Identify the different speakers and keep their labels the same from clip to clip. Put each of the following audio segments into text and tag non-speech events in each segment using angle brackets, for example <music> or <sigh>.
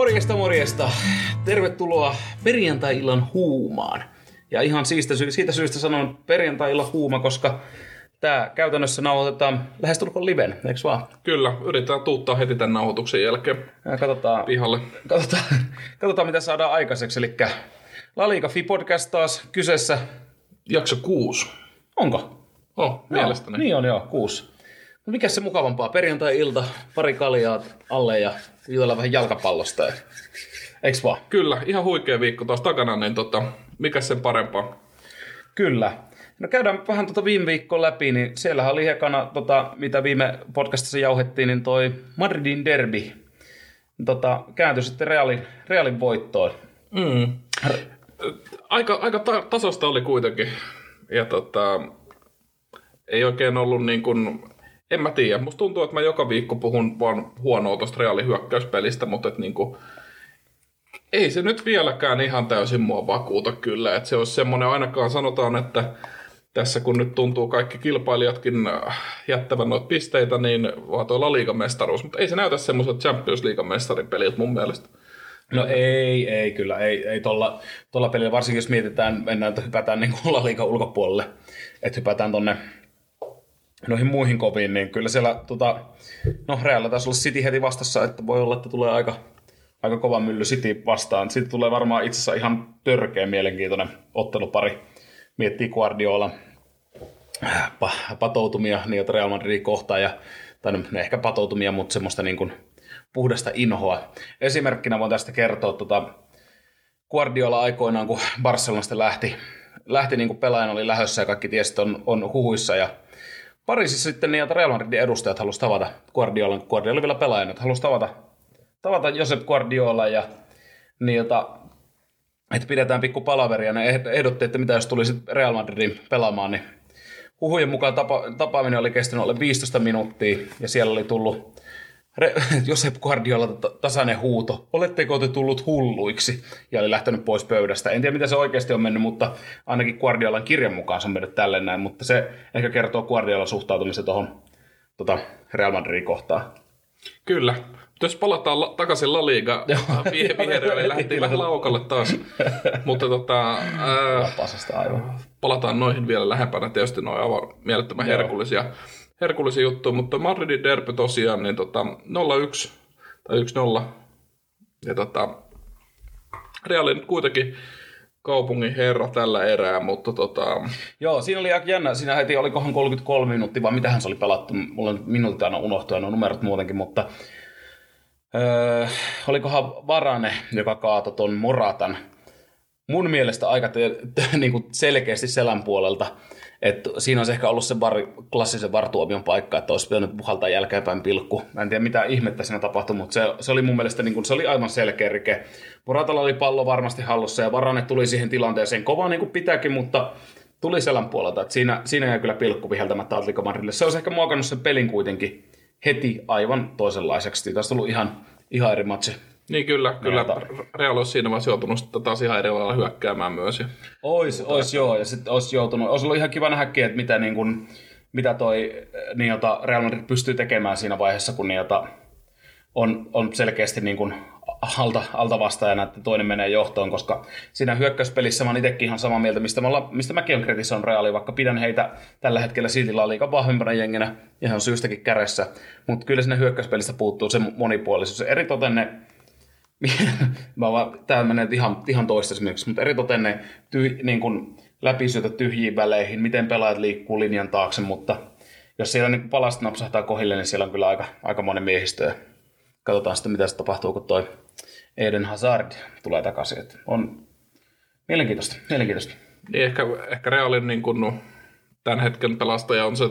Speaker 1: Morjesta, morjesta. Tervetuloa perjantai-illan huumaan. Ja ihan siitä, sy- siitä syystä sanon perjantai-illan huuma, koska tämä käytännössä nauhoitetaan lähestulkoon liven, eikö vaan?
Speaker 2: Kyllä, yritetään tuuttaa heti tämän nauhoituksen jälkeen
Speaker 1: Ja katsotaan,
Speaker 2: pihalle.
Speaker 1: katsotaan, <laughs> katsotaan, mitä saadaan aikaiseksi. Eli La Liga Fi Podcast taas kyseessä.
Speaker 2: Jakso kuusi.
Speaker 1: Onko?
Speaker 2: Oh, mielestäni.
Speaker 1: Joo, niin on joo, kuusi. No mikä se mukavampaa? Perjantai-ilta, pari kaljaa alle ja jutellaan vähän jalkapallosta. Ja... Eiks vaan?
Speaker 2: Kyllä, ihan huikea viikko taas takana, niin tota, mikä sen parempaa?
Speaker 1: Kyllä. No käydään vähän tuota viime viikkoa läpi, niin siellähän oli ekana, tota, mitä viime podcastissa jauhettiin, niin toi Madridin derby. Tota, kääntyi sitten Realin, Realin voittoon.
Speaker 2: Mm. Aika, aika ta- tasosta oli kuitenkin. Ja tota, ei oikein ollut niin kuin, en mä tiedä. Musta tuntuu, että mä joka viikko puhun vaan huonoa tuosta Realin hyökkäyspelistä, mutta et niin kuin, ei se nyt vieläkään ihan täysin mua vakuuta kyllä. Että se olisi semmoinen, ainakaan sanotaan, että tässä kun nyt tuntuu kaikki kilpailijatkin jättävän noita pisteitä, niin vaan tuo La Liigan mestaruus. Mutta ei se näytä semmoiselta Champions League mestarin peliltä mun mielestä.
Speaker 1: No ei, ei kyllä, ei, ei tuolla, tuolla pelillä, varsinkin jos mietitään, mennään, että hypätään niin kuin liikan ulkopuolelle, että hypätään tonne noihin muihin koviin, niin kyllä siellä, tota, no Realla taisi olla City heti vastassa, että voi olla, että tulee aika, aika kova mylly City vastaan. Sitten tulee varmaan itse asiassa ihan törkeä mielenkiintoinen ottelupari. Miettii Guardiola pa- patoutumia niitä Real Madridin kohtaan, ja, tai no, ehkä patoutumia, mutta semmoista niin kuin puhdasta inhoa. Esimerkkinä voin tästä kertoa, tota, Guardiola aikoinaan, kun Barcelonasta lähti, lähti niin kuin pelaajan oli lähössä ja kaikki tiesi, on, on huhuissa, ja Pariisissa sitten niitä Real Madridin edustajat halusi tavata Guardiolan, Guardiola vielä pelaajana, että halusi tavata, tavata Josep Guardiola ja niiltä, että pidetään pikku palaveria. Ne ehdotti, että mitä jos tulisi Real Madridin pelaamaan, niin huhujen mukaan tapa, tapaaminen oli kestänyt alle 15 minuuttia ja siellä oli tullut Re- <laughs> Josep Guardiola tasainen huuto, oletteko te tullut hulluiksi? Ja oli lähtenyt pois pöydästä. En tiedä, mitä se oikeasti on mennyt, mutta ainakin Guardiolan kirjan mukaan se on mennyt tälleen näin. Mutta se ehkä kertoo Guardiolan suhtautumista tuohon tota, Real Madridin kohtaan.
Speaker 2: Kyllä. Jos palataan la- takaisin La Liga <laughs> vierelle, lähdettiin vähän laukalle taas. <laughs> Mutta tota, ää,
Speaker 1: Pasasta aivan.
Speaker 2: palataan noihin vielä lähempänä. Tietysti noin aivan mielettömän
Speaker 1: Joo.
Speaker 2: herkullisia, herkullisia juttuja. Mutta Madridin derby tosiaan, niin tota, 0-1 tai 1-0. Ja tota, Real nyt kuitenkin kaupungin herra tällä erää, mutta tota,
Speaker 1: Joo, siinä oli aika jännä. Siinä heti olikohan 33 minuuttia, vai mitähän se oli pelattu. Mulla on minuutit aina unohtuu, nuo numerot muutenkin, mutta öö, olikohan Varane, joka kaatoi ton Moratan. Mun mielestä aika te, te, niin selkeästi selän puolelta. Et siinä olisi ehkä ollut se bar, klassisen vartuomion paikka, että olisi pitänyt puhaltaa jälkeenpäin pilkku. Mä en tiedä mitä ihmettä siinä tapahtui, mutta se, se oli mun mielestä niin kuin, se oli aivan selkeä rike. Moratalla oli pallo varmasti hallussa ja Varane tuli siihen tilanteeseen kovaa niin kuin pitääkin, mutta tuli selän puolelta. Että siinä, siinä jäi kyllä pilkku viheltämättä Atletico Madridille. Se olisi ehkä muokannut sen pelin kuitenkin heti aivan toisenlaiseksi. Tässä on ollut ihan, ihan eri matsi.
Speaker 2: Niin kyllä, kyllä. Real olisi siinä vaiheessa joutunut taas ihan eri lailla hyökkäämään myös. Ja
Speaker 1: Ois, ois joo, ja sitten olisi joutunut, olisi ollut ihan kiva nähdäkin, että mitä, niin kun, mitä toi eh, niin jota Real Madrid pystyy tekemään siinä vaiheessa, kun niin jota on, on selkeästi niin kun alta, alta vastaajana, että toinen menee johtoon, koska siinä hyökkäyspelissä mä oon itsekin ihan samaa mieltä, mistä, mä olla, mistä mäkin on kritisoin Realia, vaikka pidän heitä tällä hetkellä silti liikan vahvempana jenginä, ihan syystäkin kädessä, mutta kyllä sinne hyökkäyspelissä puuttuu se monipuolisuus. Eritoten ne <laughs> mä vaan, tää menee ihan, ihan toista esimerkiksi, mutta eritoten ne tyh, niin kuin läpisyötä tyhjiin väleihin, miten pelaajat liikkuu linjan taakse, mutta jos siellä niin palasta napsahtaa kohille, niin siellä on kyllä aika, aika monen miehistö. Ja katsotaan sitten, mitä se tapahtuu, kun toi Eden Hazard tulee takaisin. Et on mielenkiintoista, mielenkiintoista.
Speaker 2: Niin ehkä, ehkä Realin niin kuin tämän hetken pelastaja on se,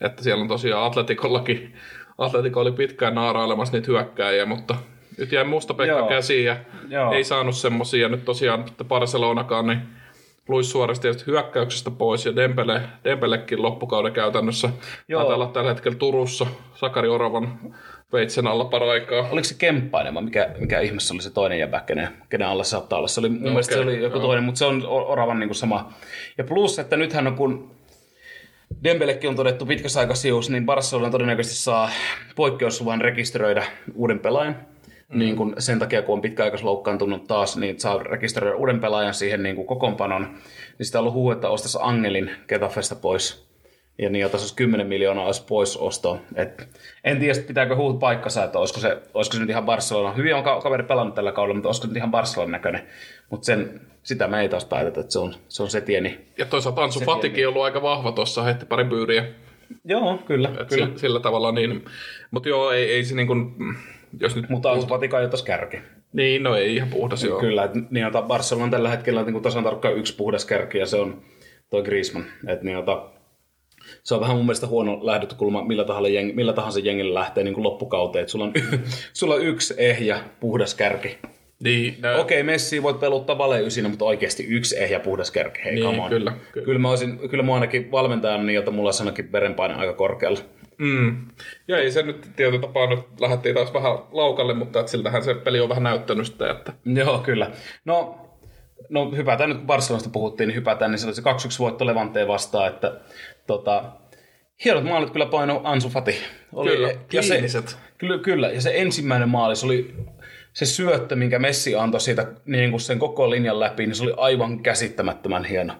Speaker 2: että siellä on tosiaan Atletikollakin, Atletiko oli pitkään naarailemassa niitä hyökkääjiä, mutta nyt jäi musta Pekka
Speaker 1: Joo.
Speaker 2: käsiin ja
Speaker 1: Joo.
Speaker 2: ei saanut semmosia. Nyt tosiaan että Barcelonakaan, niin Luis Suores tietysti hyökkäyksestä pois ja Dembele, Dembelekin loppukauden käytännössä.
Speaker 1: Joo.
Speaker 2: Taitaa olla tällä hetkellä Turussa Sakari Oravan veitsen alla paraikaa.
Speaker 1: Oliko se Kemppainen vai mikä, mikä ihmeessä oli se toinen jäbä, kenen, kenen alla saattaa olla? Se oli, mun
Speaker 2: No,
Speaker 1: mielestä se oli joku
Speaker 2: joo.
Speaker 1: toinen, mutta se on Oravan niin kuin sama. Ja plus, että nythän on kun Dembelekin on todettu pitkässä aikasius, niin Barcelona todennäköisesti saa poikkeusluvan rekisteröidä uuden pelaajan. Mm. niin kuin sen takia, kun on pitkäaikaisloukkaantunut taas, niin saa rekisteröidä uuden pelaajan siihen niin kuin kokoonpanon. Niin sitä on ollut huu, että ostaisi Angelin Ketafesta pois. Ja niin, jos 10 miljoonaa olisi pois osto. Et en tiedä, pitääkö huut paikkansa, että olisiko se, olisiko se nyt ihan Barcelona. Hyvin on kaveri pelannut tällä kaudella, mutta olisiko se nyt ihan Barcelona näköinen. Mutta sen, sitä me ei taas päätetä, että se on se, on se tieni.
Speaker 2: Ja toisaalta Ansu Fatikin on ollut aika vahva tuossa, heitti pari byyriä.
Speaker 1: Joo, kyllä.
Speaker 2: Et
Speaker 1: kyllä.
Speaker 2: Sillä, sillä, tavalla niin. Mutta joo, ei, ei se niin kuin, jos nyt...
Speaker 1: Mutta Ansu Fatika ei kärki.
Speaker 2: Niin, no ei ihan puhdas, joo.
Speaker 1: Kyllä, että niin, ota Barcelona tällä hetkellä niin tasan tarkkaan yksi puhdas kärki, ja se on toi Griezmann. Että niin, ota, se on vähän mun mielestä huono lähdötkulma millä tahansa, jengi, millä tahansa jengillä lähtee niin kuin loppukauteen. Että sulla on, <laughs> sulla on yksi ehjä puhdas kärki.
Speaker 2: Niin,
Speaker 1: no. Okei, Messi voit peluttaa valeysinä, mutta oikeasti yksi ehjä puhdas kärki. Hei,
Speaker 2: niin, kyllä,
Speaker 1: kyllä. Kyllä, mä olisin, kyllä mä ainakin valmentajan niin, että mulla olisi ainakin verenpaine aika korkealla.
Speaker 2: Mm. Ja ei se nyt tietyllä tapaa nyt lähdettiin taas vähän laukalle, mutta että siltähän se peli on vähän näyttänyt sitä. Että...
Speaker 1: Joo, kyllä. No, no hypätään nyt kun Barcelonasta puhuttiin, niin hypätään, niin se oli se 2-1 voitto Levanteen vastaan, että tota, hienot maalit kyllä paino Ansu Fati.
Speaker 2: Oli, kyllä,
Speaker 1: ja se, kyllä, kyllä, ja se ensimmäinen maali, se oli se syöttö, minkä Messi antoi siitä niin kuin sen koko linjan läpi, niin se oli aivan käsittämättömän hieno.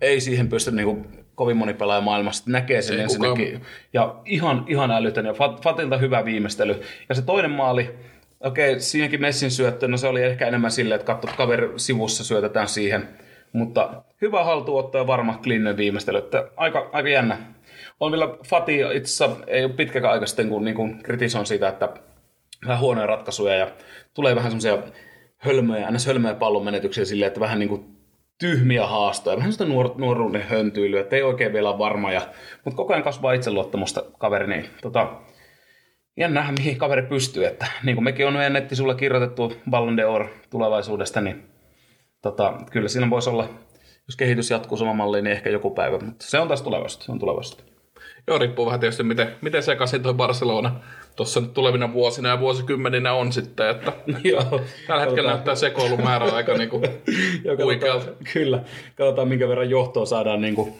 Speaker 1: Ei siihen pysty niin kuin, kovin moni pelaaja maailmassa näkee sen Ei ensinnäkin. Kukaan. Ja ihan, ihan älytön ja Fatilta hyvä viimeistely. Ja se toinen maali, okei, okay, siinäkin Messin syöttö, no se oli ehkä enemmän silleen, että katsot kaveri sivussa syötetään siihen. Mutta hyvä haltuotto ja varma clean viimeistely. Että aika, aika jännä. On vielä Fati itse ei ole pitkäkään aika sitten, kun niin kritisoin siitä, että vähän huonoja ratkaisuja ja tulee vähän semmoisia hölmöjä, aina hölmöjä pallon menetyksiä silleen, että vähän niin kuin tyhmiä haastoja, vähän sitä nuor- nuoruuden höntyylyä, että ei oikein vielä ole varma, ja, mutta koko ajan kasvaa itseluottamusta kaveri, niin tota, nähdä, mihin kaveri pystyy, että niin kuin mekin on meidän nettisulla kirjoitettu Ballon d'Or tulevaisuudesta, niin tota, kyllä siinä voisi olla, jos kehitys jatkuu saman malliin, niin ehkä joku päivä, mutta se on taas tulevaisuutta, se on tulevaisuutta.
Speaker 2: Joo, riippuu vähän tietysti, miten, miten sekaisin tuo Barcelona tuossa nyt tulevina vuosina ja vuosikymmeninä on sitten, että, <laughs>
Speaker 1: Joo,
Speaker 2: tällä hetkellä näyttää sekoilun määrä aika niinku <laughs> huikealta.
Speaker 1: Kyllä, katsotaan minkä verran johtoa saadaan niinku,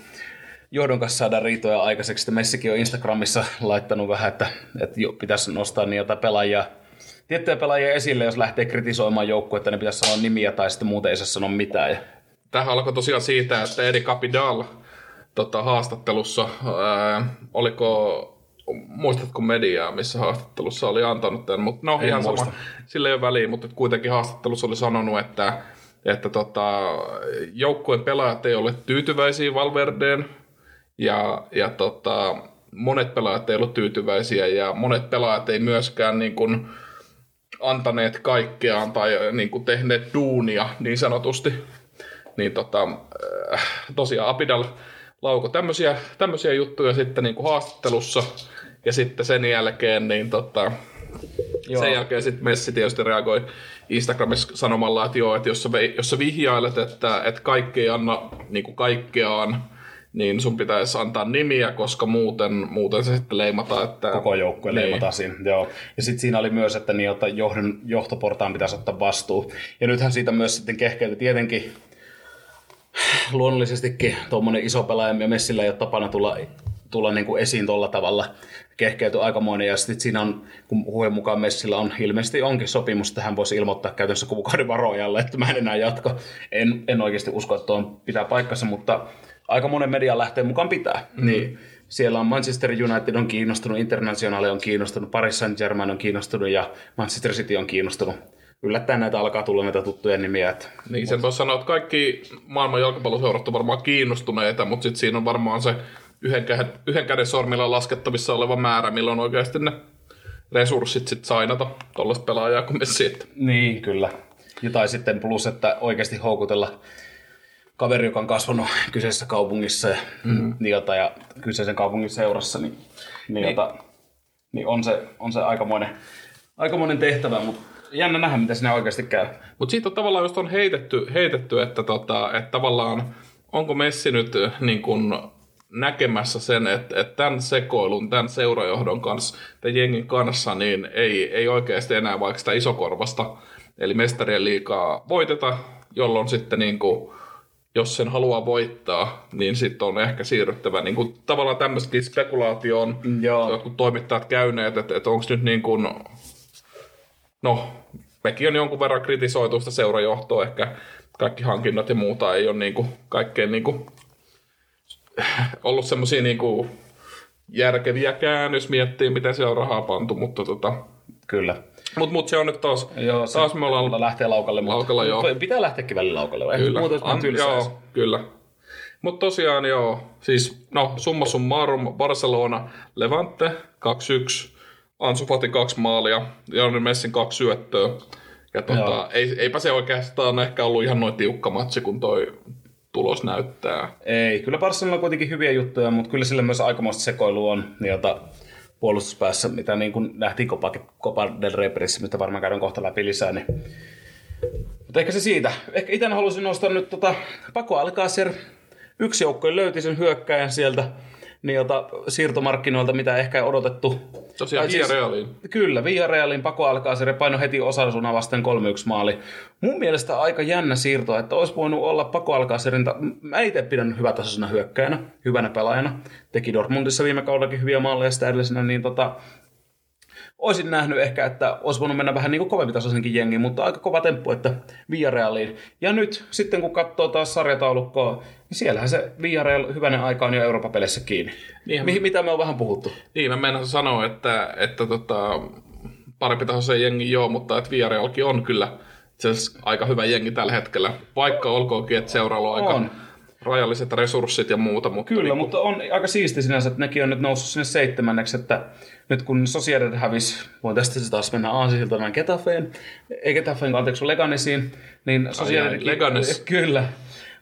Speaker 1: johdon kanssa saadaan riitoja aikaiseksi. Sitten Messikin on Instagramissa laittanut vähän, että, että jo, pitäisi nostaa niitä pelaajia, tiettyjä pelaajia esille, jos lähtee kritisoimaan joukkuetta, niin pitäisi sanoa nimiä tai sitten muuten ei saa sanoa mitään.
Speaker 2: Tähän alkoi tosiaan siitä, että Eri Capital tota, haastattelussa, ää, oliko muistatko mediaa, missä haastattelussa oli antanut tämän, mutta no en ihan muista. sama, sillä ei ole väliä, mutta kuitenkin haastattelussa oli sanonut, että, että tota, joukkueen pelaajat ei ole tyytyväisiä Valverdeen ja, ja tota, monet pelaajat ei ole tyytyväisiä ja monet pelaajat ei myöskään niin kuin, antaneet kaikkeaan tai niin kuin, tehneet duunia niin sanotusti. Niin tota, äh, tosiaan Apidal lauko tämmöisiä, tämmöisiä juttuja sitten niin kuin haastattelussa ja sitten sen jälkeen niin tota, Joo. Sen jälkeen sitten Messi tietysti reagoi Instagramissa sanomalla, että joo, että jos sä, jos sä vihjailet, että, että kaikki ei anna niin kuin kaikkeaan, niin sun pitäisi antaa nimiä, koska muuten, muuten se sitten leimata. Että...
Speaker 1: Koko joukkue niin. leimataan siinä, joo. Ja sitten siinä oli myös, että niin, että johdon, johtoportaan pitäisi ottaa vastuu. Ja nythän siitä myös sitten kehkeytyi tietenkin luonnollisestikin tuommoinen iso pelaaja ja Messillä ei ole tapana tulla, tulla niin kuin esiin tuolla tavalla kehkeytyi aikamoinen, ja sitten siinä on, kun huojen mukaan Messillä on ilmeisesti onkin sopimus, että hän voisi ilmoittaa käytännössä kuukauden varojalle, että mä en enää jatko. En, en oikeasti usko, että tuon pitää paikkansa, mutta aika monen median lähteen mukaan pitää. Mm-hmm. Niin siellä on Manchester United on kiinnostunut, Internationale on kiinnostunut, Paris Saint-Germain on kiinnostunut ja Manchester City on kiinnostunut yllättäen näitä alkaa tulla näitä tuttuja nimiä. Että...
Speaker 2: Niin, sen voisi sanoa, että kaikki maailman jalkapalloseurat on varmaan kiinnostuneita, mutta sitten siinä on varmaan se yhden, käden, yhden käden sormilla laskettavissa oleva määrä, milloin oikeasti ne resurssit sitten sainata tuollaista pelaajaa kuin Messi.
Speaker 1: Niin, kyllä. Ja tai sitten plus, että oikeasti houkutella kaveri, joka on kasvanut kyseisessä kaupungissa ja, mm-hmm. niiltä ja kyseisen kaupungin seurassa, niin, niiltä, niin. niin on, se, on se aikamoinen, aikamoinen tehtävä, mutta jännä nähdä, mitä sinä oikeasti käy.
Speaker 2: Mutta siitä on tavallaan just on heitetty, heitetty että, tota, että tavallaan onko Messi nyt niin kun näkemässä sen, että, että tämän sekoilun, tämän seurajohdon kanssa, tämän jengin kanssa, niin ei, ei oikeasti enää vaikka sitä isokorvasta, eli mestarien liikaa voiteta, jolloin sitten niin kuin, jos sen haluaa voittaa, niin sitten on ehkä siirryttävä niin kuin, tavallaan tämmöistäkin spekulaatioon,
Speaker 1: Joo.
Speaker 2: jotkut toimittajat käyneet, että, että onko nyt niin kuin, no, mekin on jonkun verran kritisoitu sitä seurajohtoa, ehkä kaikki hankinnat ja muuta ei ole niin kuin, kaikkein niin kuin, ollut semmoisia niin kuin, järkeviäkään, jos miettii, miten se on rahaa pantu, mutta tota,
Speaker 1: Kyllä.
Speaker 2: Mut, mut se on nyt taas,
Speaker 1: Joo, se
Speaker 2: taas me ollaan
Speaker 1: lähtee laukalle. Mutta
Speaker 2: Laukalla, joo.
Speaker 1: Pitää lähteäkin välillä laukalle. Kyllä. Muuten
Speaker 2: An, joo, kyllä. Mutta tosiaan joo, siis no summa summarum, Barcelona, Levante 2-1, Ansu Fati kaksi maalia, Janne Messin kaksi syöttöä. Ja tota, ei, eipä se oikeastaan ehkä ollut ihan noin tiukka matsi, kun toi tulos näyttää.
Speaker 1: Ei, kyllä Barcelona on kuitenkin hyviä juttuja, mutta kyllä sillä myös aikamoista sekoilu on jota puolustuspäässä, mitä niin kuin nähtiin Copa, Copa del Rey mistä varmaan käydään kohta läpi lisää. Niin. Mutta ehkä se siitä. Ehkä itse halusin nostaa nyt tota Paco Alcacer. Yksi joukko löyti sen hyökkäjän sieltä jota siirtomarkkinoilta, mitä ehkä ei odotettu.
Speaker 2: Tosiaan
Speaker 1: siis-
Speaker 2: Villarrealiin.
Speaker 1: Kyllä, Villarrealin Paco Alcacer paino heti Osasuna vasten 3-1 maali. Mun mielestä aika jännä siirto, että olisi voinut olla Paco Alcacerin, ta- mä itse pidän hyvätasoisena hyökkäjänä, hyvänä pelaajana. Teki Dortmundissa viime kaudellakin hyviä maaleja sitä edellisenä, niin tota, olisin nähnyt ehkä, että olisi voinut mennä vähän niin kuin kovempi tasoisenkin jengi, mutta aika kova temppu, että Villarrealiin. Ja nyt sitten kun katsoo taas sarjataulukkoa, niin siellähän se Villarreal hyvänen aika on jo Euroopan peleissä kiinni.
Speaker 2: Niinhän-
Speaker 1: Mihin, mitä me on vähän puhuttu.
Speaker 2: Niin, mä menen sanoa, että, että tota, parempi tasoisen jengi joo, mutta että Villarrealkin on kyllä itse aika hyvä jengi tällä hetkellä. Vaikka olkoonkin, että seuraalla on aika
Speaker 1: On.
Speaker 2: Rajalliset resurssit ja muuta. Mutta
Speaker 1: Kyllä,
Speaker 2: niin,
Speaker 1: mutta on aika siisti sinänsä, että nekin on nyt noussut sinne seitsemänneksi, että nyt kun Sociedad hävisi, voin tästä se taas mennä Aasisiltanaan Getafeen, ei Getafeen, anteeksi, Leganesiin, niin Sociedad...
Speaker 2: Leganes. <laughs>
Speaker 1: Kyllä.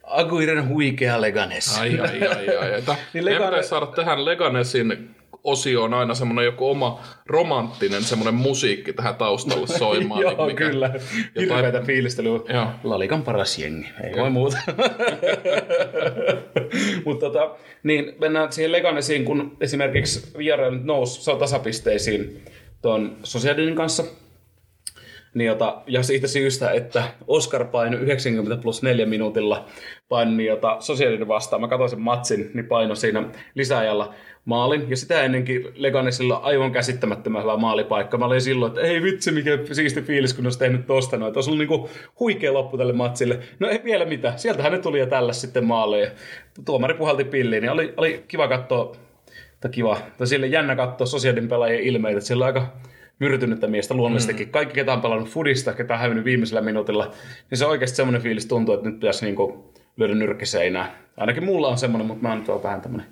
Speaker 1: Aguiren huikea Leganes.
Speaker 2: Ai, ai, ai, ai. ai. <laughs> Niin Meidän
Speaker 1: Legane-
Speaker 2: pitäisi saada tähän Leganesin osioon aina semmoinen joku oma romanttinen semmoinen musiikki tähän taustalle <laughs> soimaan.
Speaker 1: Joo,
Speaker 2: niin mikä-
Speaker 1: kyllä. Hirveätä fiilistelyä.
Speaker 2: Joo.
Speaker 1: Lalikan paras jengi, ei voi muuta. <laughs> Mutta tota, niin mennään siihen Leganesiin, kun esimerkiksi nyt nousi on tasapisteisiin tuon Sociedadin kanssa. Jota, ja siitä syystä, että Oscar painoi 90 plus 4 minuutilla painoi jota Sociedadin vastaan. Mä katsoin sen matsin, niin paino siinä lisäajalla maalin. Ja sitä ennenkin Leganesilla aivan käsittämättömän hyvä maalipaikka. Mä olin silloin, että ei vitsi mikä siisti fiilis, kun olisi tehnyt tosta noin. Olisi ollut niinku huikea loppu tälle matsille. No ei vielä mitä. Sieltähän ne tuli jo tällä sitten maaleja. Tuomari puhalti pilliin, niin oli, oli kiva katsoa, tai kiva, tai sille jännä katsoa Sociedin pelaajien ilmeitä. on aika myrtynyttä miestä luonnollisestikin. Kaikki, ketä on pelannut fudista, ketä on hävinnyt viimeisellä minuutilla, niin se oikeasti semmoinen fiilis tuntuu, että nyt pitäisi niinku lyödä nyrkki seinään. Ainakin mulla on semmoinen, mutta mä oon nyt vähän tämmöinen.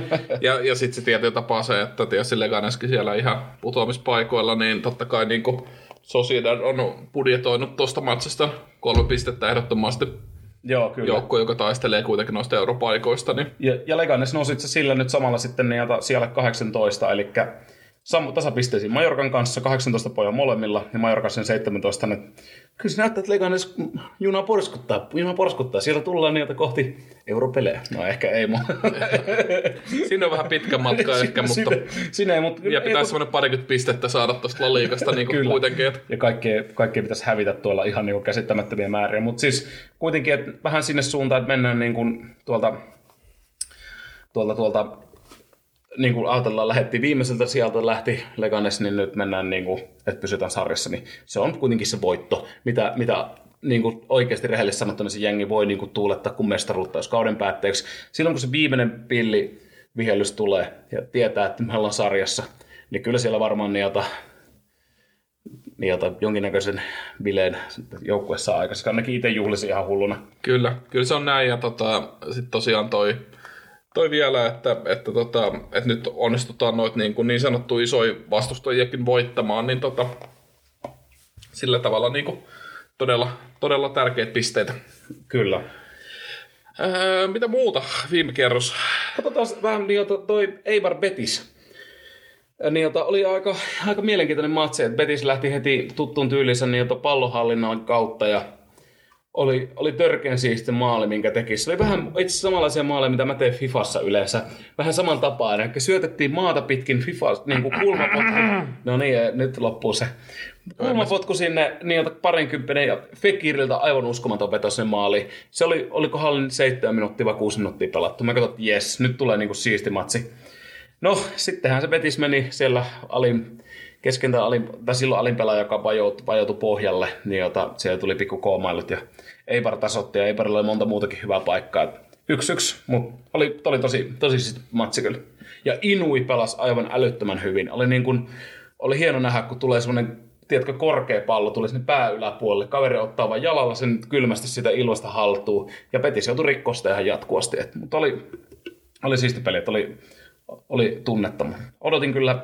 Speaker 1: <laughs>
Speaker 2: Ja, ja sitten se tietyllä tapaa se, että tietysti Leganeskin siellä ihan putoamispaikoilla, niin totta kai niin kuin Sociedad on budjetoinut tuosta matsista kolme pistettä ehdottomasti
Speaker 1: Joo, kyllä.
Speaker 2: joukko, joka taistelee kuitenkin noista europaikoista. Niin
Speaker 1: Ja, ja Leganes nousi itse sillä nyt samalla sitten niin siellä 18, eli samu tasapisteisiin Majorkan kanssa, 18 pojan molemmilla, ja Majorkan sen 17. Niin kyllä se näyttää, että Leganes juna porskuttaa, juna porskuttaa. Sieltä tullaan niitä kohti europelejä. No ehkä ei, mutta... <laughs>
Speaker 2: siinä on vähän pitkä matka ehkä, mutta
Speaker 1: sinne, sinne ei, mutta... ei,
Speaker 2: pitäisi semmoinen parikymmentä pistettä saada tuosta laliikasta niin kuin kuitenkin. Että
Speaker 1: Ja kaikkea, kaikkea pitäisi hävitä tuolla ihan niin kuin käsittämättömiä määriä. Mutta siis kuitenkin, että vähän sinne suuntaan, että mennään niin kuin tuolta, tuolta, tuolta niin kuin ajatellaan, lähettiin viimeiseltä sieltä lähti Leganes, niin nyt mennään, niin kuin, että pysytään sarjassa, niin se on kuitenkin se voitto, mitä, mitä niin kuin oikeasti rehellisesti sanottuna se jengi voi niin kuin tuulettaa kuin mestaruutta, jos kauden päätteeksi. Silloin kun se viimeinen pilli vihellys tulee ja tietää, että me ollaan sarjassa, niin kyllä siellä varmaan niitä jota jonkinnäköisen bileen joukkue saa aikaisemmin. Ainakin itse juhlisin ihan hulluna.
Speaker 2: Kyllä, kyllä se on näin. Ja tota, sitten tosiaan toi, toi vielä, että, että, tota, että nyt onnistutaan noit niin, kuin niin sanottu isoja vastustajiakin voittamaan, niin tota, sillä tavalla niin kuin todella, todella tärkeitä pisteitä.
Speaker 1: Kyllä.
Speaker 2: Öö, mitä muuta viime kerros?
Speaker 1: Katsotaan vähän niin, toi Eibar Betis. Niin, jota oli aika, aika mielenkiintoinen matsi, että Betis lähti heti tuttuun tyylinsä niin, jota pallonhallinnan kautta ja oli, oli törkeän siisti maali, minkä teki. Se oli vähän itse samanlaisia maaleja, mitä mä teen Fifassa yleensä. Vähän saman tapaan. Eli syötettiin maata pitkin Fifa, niin kuin kulmapotku. No niin, nyt loppuu se. Kulmapotku sinne jota parinkymppinen ja Fekiriltä aivan uskomaton veto sen maali. Se oli, oliko hallin 7 minuuttia vai 6 minuuttia pelattu. Mä katsoin, että jes, nyt tulee niin kuin siisti matsi. No, sittenhän se Betis meni siellä alin, keskentä alin, tai silloin alinpelaaja, joka vajoutui, vajoutui pohjalle, niin jota, siellä tuli pikku koomailut ja Eibar tasotti ja Eibarilla oli monta muutakin hyvää paikkaa. Yksi yksi, mutta oli, oli tosi, tosi siis matsi kyllä. Ja Inui pelasi aivan älyttömän hyvin. Oli, niin kuin, oli hieno nähdä, kun tulee semmoinen tiedätkö, korkea pallo tulee sinne pää yläpuolelle. Kaveri ottaa vain jalalla sen kylmästi sitä ilmasta haltuun. Ja Petis joutui rikkoa sitä ihan jatkuvasti. Et, mutta oli, oli siisti peli, että oli, oli tunnettama. Odotin kyllä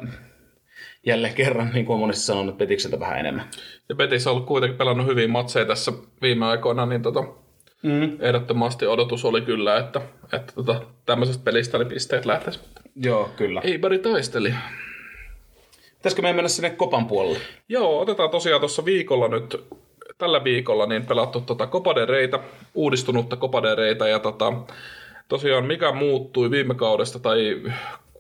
Speaker 1: jälleen kerran, niin kuin monesti sanonut, Petikseltä vähän enemmän.
Speaker 2: Ja Betis on ollut kuitenkin pelannut hyvin matseja tässä viime aikoina, niin tota, mm. ehdottomasti odotus oli kyllä, että, että tota, tämmöisestä pelistä niin pisteet lähtäisi.
Speaker 1: Joo, kyllä.
Speaker 2: Eibari taisteli.
Speaker 1: Pitäisikö meidän mennä sinne kopan puolelle?
Speaker 2: Joo, otetaan tosiaan tuossa viikolla nyt, tällä viikolla niin pelattu tota Kopadereita, uudistunutta Kopadereita ja tota, tosiaan mikä muuttui viime kaudesta tai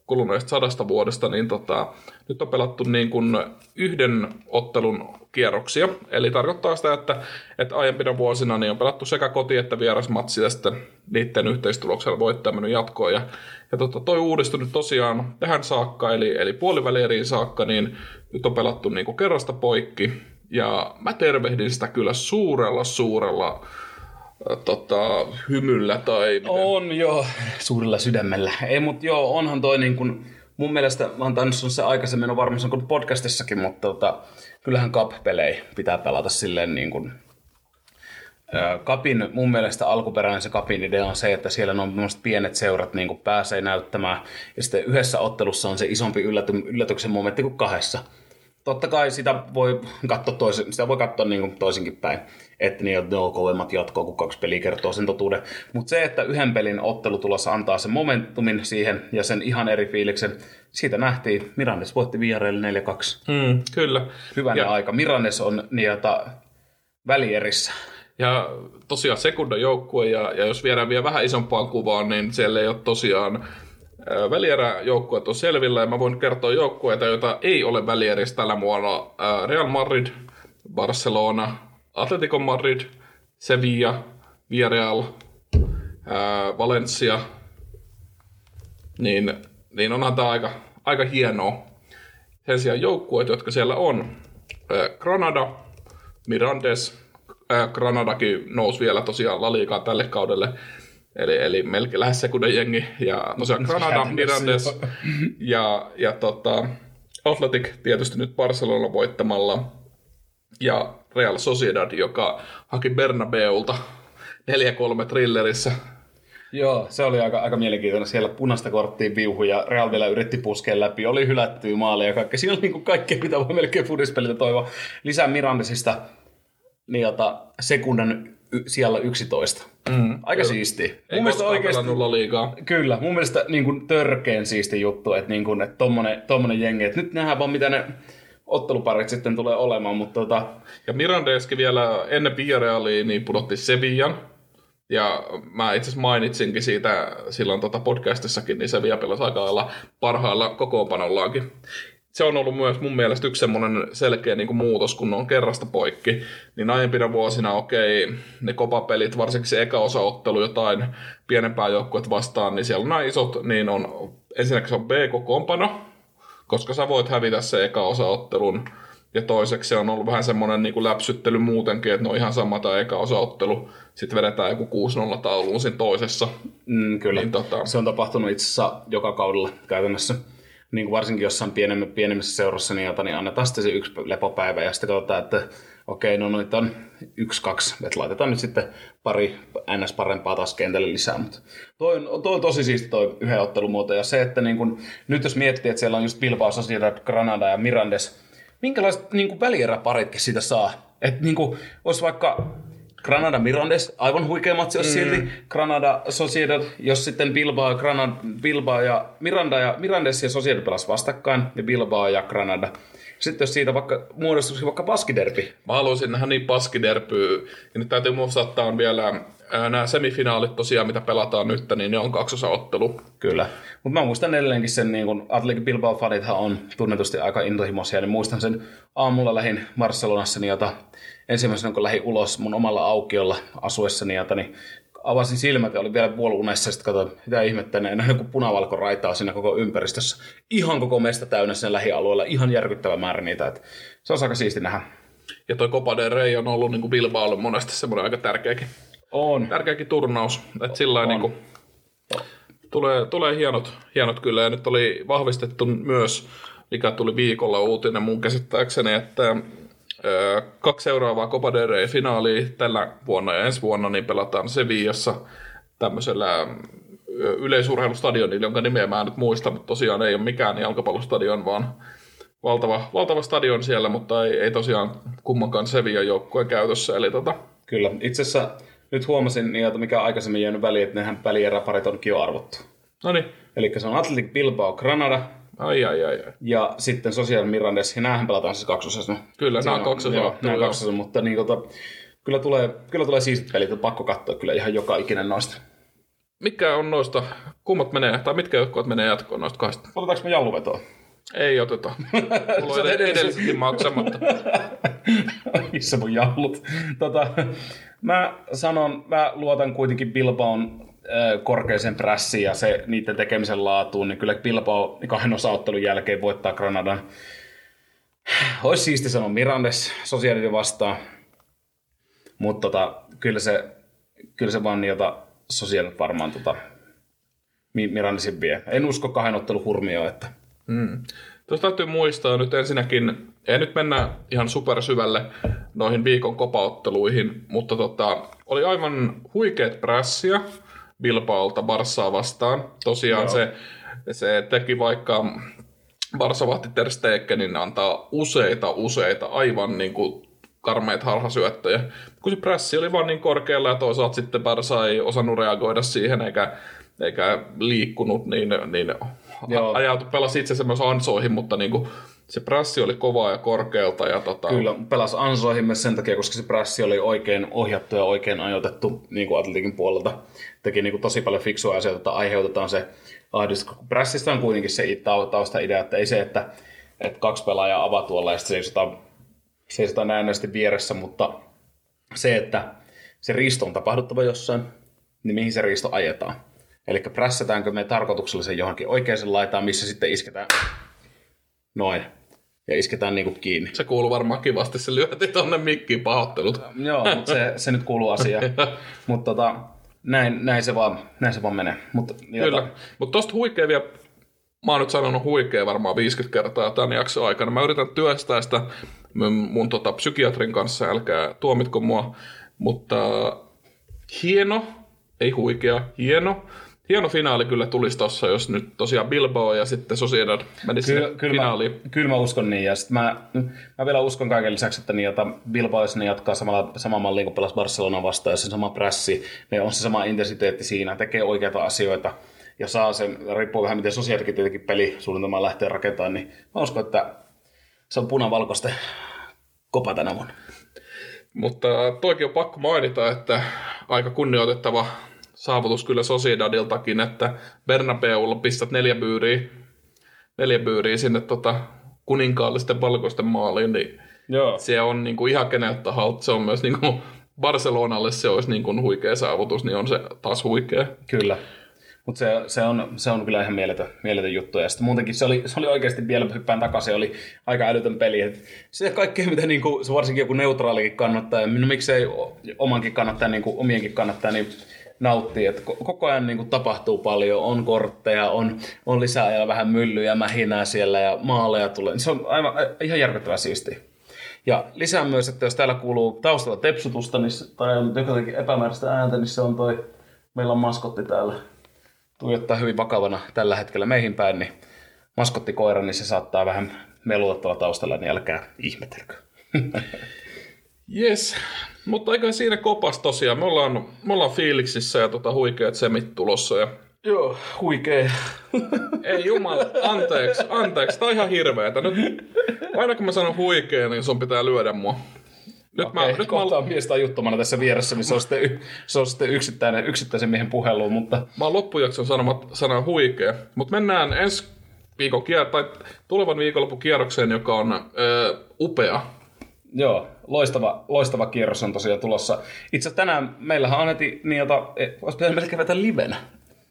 Speaker 2: kuluneesta sadasta vuodesta, niin tota, nyt on pelattu niin kuin yhden ottelun kierroksia. Eli tarkoittaa sitä, että, että aiempina vuosina niin on pelattu sekä koti- että vierasmatsi ja sitten niiden yhteistuloksella voittaja mennyt jatkoon. Ja, ja tota, toi uudistunut tosiaan tähän saakka, eli, eli puolivälieriin saakka, niin nyt on pelattu niin kuin kerrasta poikki. Ja mä tervehdin sitä kyllä suurella, suurella tota, hymyllä tai miten?
Speaker 1: On joo, suurella sydämellä. Ei, mutta joo, onhan toi niin kuin, mun mielestä, mä oon tainnut se aikaisemmin on varmaan kuin podcastissakin, mutta tota, kyllähän cup-pelejä pitää pelata silleen niin kuin, Kapin, mun mielestä alkuperäinen se Kapin idea on se, että siellä on pienet seurat niin kuin pääsee näyttämään, ja sitten yhdessä ottelussa on se isompi ylläty, yllätyksen momentti kuin kahdessa totta kai sitä voi katsoa, toisen, sitä voi katsoa niin kuin toisinkin päin, että niin, ne on kovemmat jatkoa, kun kaksi peliä kertoo sen totuuden. Mutta se, että yhden pelin ottelutulossa antaa sen momentumin siihen ja sen ihan eri fiiliksen, siitä nähtiin. Mirandes voitti Villarreal 4-2.
Speaker 2: Mm, kyllä.
Speaker 1: Hyvänä ja... aika. Mirandes on niitä välierissä.
Speaker 2: Ja tosiaan sekunda joukkue, ja, ja jos viedään vielä vähän isompaan kuvaan, niin siellä ei ole tosiaan välieräjoukkueet on selvillä ja mä voin kertoa joukkueita, joita ei ole välierissä tällä vuonna. Real Madrid, Barcelona, Atletico Madrid, Sevilla, Villarreal, Valencia. Niin, niin onhan tämä aika, aika hienoa. Sen sijaan joukkueet, jotka siellä on, Granada, Mirandes, Granadakin nousi vielä tosiaan laliikaa tälle kaudelle. Eli, eli melkein lähes sekunnan jengi. Ja tosiaan Granada, Mirandes ja, ja tota, Athletic tietysti nyt Barcelona voittamalla. Ja Real Sociedad, joka haki Bernabeulta 4-3 trillerissä.
Speaker 1: Joo, se oli aika, aika mielenkiintoinen. Siellä punaista korttiin viuhu ja Real vielä yritti puskea läpi. Oli hylättyä maali ja kaikki. Siinä oli niin kuin kaikkea, mitä voi melkein fudispeliltä toivoa. Lisää Mirandesista niin, jota, sekunnan y- siellä 11. Mm, Aika siisti. Ei
Speaker 2: mun mielestä oikeasti, liigaa.
Speaker 1: Kyllä, mun mielestä niin kuin törkeen siisti juttu, että, niin kuin, että tommonen, tommonen jengi, että nyt nähdään vaan mitä ne otteluparit sitten tulee olemaan, mutta tota...
Speaker 2: Ja Mirandeski vielä ennen Villarealia niin pudotti Sevillan, ja mä itse asiassa mainitsinkin siitä silloin tota podcastissakin, niin Sevilla pelasi aika lailla parhailla kokoonpanollaankin se on ollut myös mun mielestä yksi semmoinen selkeä niin kuin muutos, kun on kerrasta poikki. Niin aiempina vuosina, okei, ne kopapelit, varsinkin se eka osaottelu jotain pienempää joukkuetta vastaan, niin siellä on nämä isot, niin on, ensinnäkin se on B-kokoonpano, koska sä voit hävitä se eka osaottelun. Ja toiseksi se on ollut vähän semmoinen niin kuin läpsyttely muutenkin, että ne on ihan sama tämä eka osaottelu. Sitten vedetään joku 6-0 tauluun siinä toisessa.
Speaker 1: Mm, kyllä, niin, tota... se on tapahtunut itse asiassa joka kaudella käytännössä niin kuin varsinkin jossain pienemmä, pienemmissä seurassa, niin, jota, niin annetaan sitten se yksi lepopäivä ja sitten katsotaan, että okei, no noita on yksi, kaksi, että laitetaan nyt sitten pari ns. parempaa taas kentälle lisää. Mutta toi on, toi on tosi siisti toi yhden ottelumuoto ja se, että niin kun, nyt jos miettii, että siellä on just Bilbao, Sociedad, Granada ja Mirandes, minkälaiset niin välieräparitkin siitä saa? Että niin olisi vaikka Granada Mirandes, aivan huikea matsi olisi mm. silti. Granada Sociedad, jos sitten Bilbao, Granada, Bilbao ja Miranda ja Mirandes ja Sociedad pelas vastakkain, ja Bilbao ja Granada. Sitten jos siitä vaikka muodostuisi vaikka paskiderpi.
Speaker 2: Mä haluaisin nähdä niin paskiderpyä. Ja nyt täytyy muistaa, että on vielä nämä semifinaalit tosiaan, mitä pelataan nyt, niin ne on kaksosaottelu.
Speaker 1: Kyllä. Mutta mä muistan edelleenkin sen, niin kun Atletico Bilbao fanithan on tunnetusti aika intohimoisia, niin muistan sen aamulla lähin Barcelonassa, niin jota ensimmäisenä kun lähdin ulos mun omalla aukiolla asuessani, jota, niin avasin silmät ja olin vielä puolunessa ja sitten katsoin, mitä ihmettä, en nähnyt kuin punavalko raitaa siinä koko ympäristössä. Ihan koko mesta täynnä sen lähialueella, ihan järkyttävä määrä niitä. Että se on aika siisti nähdä.
Speaker 2: Ja toi Copa del Rey on ollut niin kuin Bilbaolle monesti semmoinen aika tärkeäkin,
Speaker 1: On.
Speaker 2: tärkeäkin turnaus. Että sillä niin kuin, tulee, tulee hienot, hienot kyllä. Ja nyt oli vahvistettu myös, mikä tuli viikolla uutinen mun käsittääkseni, että ö, kaksi seuraavaa Copa del Rey finaalia tällä vuonna ja ensi vuonna niin pelataan Sevillassa tämmöisellä yleisurheilustadionilla, jonka nimeä mä en nyt muista, mutta tosiaan ei ole mikään jalkapallostadion, vaan valtava, valtava stadion siellä, mutta ei, ei tosiaan kummankaan Sevillan joukkueen käytössä. Eli tota,
Speaker 1: Kyllä. Itse asiassa nyt huomasin, että mikä on aikaisemmin jäänyt väliin, että nehän välieräparit onkin jo arvottu.
Speaker 2: no niin,
Speaker 1: Eli se on Athletic Bilbao Granada
Speaker 2: ai ai ai. ai.
Speaker 1: ja sitten Social Mirandes. Ja näähän pelataan siis kaksosessa.
Speaker 2: Kyllä, nämä on kaksosottelu,
Speaker 1: nämä on kaksosessa, mutta niin, tota, kyllä, tulee, kyllä tulee siistit pelit, että pakko katsoa kyllä ihan joka ikinen noista.
Speaker 2: Mikä on noista, kummat menee, tai mitkä joukkueet menee jatkoon noista kahdesta?
Speaker 1: Otetaanko me jalluvetoa?
Speaker 2: Ei oteta. <laughs> Mulla on
Speaker 1: oot
Speaker 2: ed- edellisetkin maksamatta. <laughs>
Speaker 1: Missä mun jallut? Tota, mä sanon, mä luotan kuitenkin Bilbaon äh, korkeaseen prässiin ja se niiden tekemisen laatuun, niin kyllä Bilbao kahden osaottelun jälkeen voittaa Granadan. Olisi siisti sanoa Mirandes Sosiaalinen vastaan, mutta tota, kyllä, se, kyllä se vaan niiltä Sosiaalit varmaan tota, Mi- Mirandesin vie. En usko kahden ottelun hurmioon, että
Speaker 2: Mm. Tuossa täytyy muistaa nyt ensinnäkin, ei nyt mennä ihan supersyvälle noihin viikon kopaotteluihin, mutta tota, oli aivan huikeet prässiä Bilbaolta Barssaa vastaan. Tosiaan
Speaker 1: Joo.
Speaker 2: se, se teki vaikka Barsa vahti Ter Stegenin antaa useita, useita aivan niin kuin karmeita harhasyöttöjä. Kun se prässi oli vaan niin korkealla ja toisaalta sitten Barsa ei osannut reagoida siihen eikä, eikä liikkunut, niin, niin
Speaker 1: Joo.
Speaker 2: ajautu, pelasi itsensä myös ansoihin, mutta niin kuin, se prässi oli kovaa ja korkealta. Ja tota,
Speaker 1: Kyllä, pelasi ansoihin myös sen takia, koska se prässi oli oikein ohjattu ja oikein ajoitettu niin kuin atletikin puolelta. Teki niin kuin tosi paljon fiksua asioita, että aiheutetaan se ahdistus. Prässistä on kuitenkin se tau- taustaidea, että ei se, että, että kaksi pelaajaa avaa tuolla ja sitten seisotaan, seisotaan näennäisesti vieressä, mutta se, että se risto on tapahduttava jossain, niin mihin se risto ajetaan. Eli prässätäänkö me tarkoituksellisen johonkin oikeaan laitaan, missä sitten isketään noin. Ja isketään niinku kiinni.
Speaker 2: Se kuuluu varmaan kivasti, se lyöti tonne mikkiin pahoittelut.
Speaker 1: Joo, mutta se, se nyt kuuluu asiaan. <laughs> mutta tota, näin, näin, se vaan, näin se vaan menee. Mutta,
Speaker 2: Kyllä. Mutta tosta huikea vielä, mä oon nyt sanonut huikea varmaan 50 kertaa tämän jakson aikana. Mä yritän työstää sitä mun, mun tota, psykiatrin kanssa, älkää tuomitko mua. Mutta hieno, ei huikea, hieno. Hieno finaali kyllä tulisi tossa, jos nyt tosiaan Bilbao ja sitten Sociedad menisi
Speaker 1: Kyllä, kyllä,
Speaker 2: finaaliin.
Speaker 1: mä, kyllä mä uskon niin. Ja sit mä, mä vielä uskon kaiken lisäksi, että niin, jota Bilbao, jos ne jatkaa samalla, sama malliin kuin pelas Barcelona vastaan, ja se sama prässi, ne on se sama intensiteetti siinä, tekee oikeita asioita ja saa sen, riippuu vähän miten sosiaalikin tietenkin pelisuunnitelmaa lähtee rakentamaan, niin mä uskon, että se on punavalkoisten kopa tänä vuonna.
Speaker 2: Mutta toikin on pakko mainita, että aika kunnioitettava saavutus kyllä Sociedadiltakin, että Bernabeulla pistät neljä byyriä, neljä byyriä sinne tota kuninkaallisten valkoisten maaliin, niin
Speaker 1: Joo.
Speaker 2: se on niinku ihan keneltä tahalta. Se on myös niinku Barcelonalle se olisi niinku huikea saavutus, niin on se taas huikea.
Speaker 1: Kyllä. Mutta se, se, on, se on kyllä ihan mieletön, mieletön juttu. Ja sitten muutenkin se oli, se oli oikeasti vielä hyppään takaisin, oli aika älytön peli. Et se kaikkea, mitä niinku, se varsinkin joku neutraalikin kannattaa, ja no, miksei omankin kannattaa, niinku, omienkin kannattaa, niin nauttii. Et ko- koko ajan niinku, tapahtuu paljon, on kortteja, on, on lisää ja vähän myllyjä, mähinää siellä ja maaleja tulee. Se on aivan, ihan järkyttävän siistiä. Ja lisää myös, että jos täällä kuuluu taustalla tepsutusta niin, tai on jotenkin epämääräistä ääntä, niin se on toi, meillä on maskotti täällä tuijottaa hyvin vakavana tällä hetkellä meihin päin, niin maskottikoira, niin se saattaa vähän melua tuolla taustalla, niin älkää ihmetelkö. <laughs>
Speaker 2: Yes, mutta eikä siinä kopas tosiaan. Me ollaan, me ollaan fiiliksissä ja tota huikeat semit tulossa. Ja...
Speaker 1: Joo, huikee. <laughs>
Speaker 2: Ei jumala, anteeksi, anteeksi. Tää on ihan hirveetä. Nyt, aina kun mä sanon huikea, niin sun pitää lyödä mua. Nyt
Speaker 1: Okei,
Speaker 2: mä, nyt mä,
Speaker 1: kohta on mies juttomana tässä vieressä, niin se on sitten, y- se on sitten yksittäinen, yksittäisen miehen puheluun, mutta
Speaker 2: mä oon loppujakson sanomat sanan huikea. Mutta mennään ensi viikon kier- tai tulevan viikonlopun kierrokseen, joka on ö, upea.
Speaker 1: Joo, loistava, loistava kierros on tosiaan tulossa. Itse asiassa tänään meillähän niin jota, eh, olisi pitänyt melkein vetä livenä.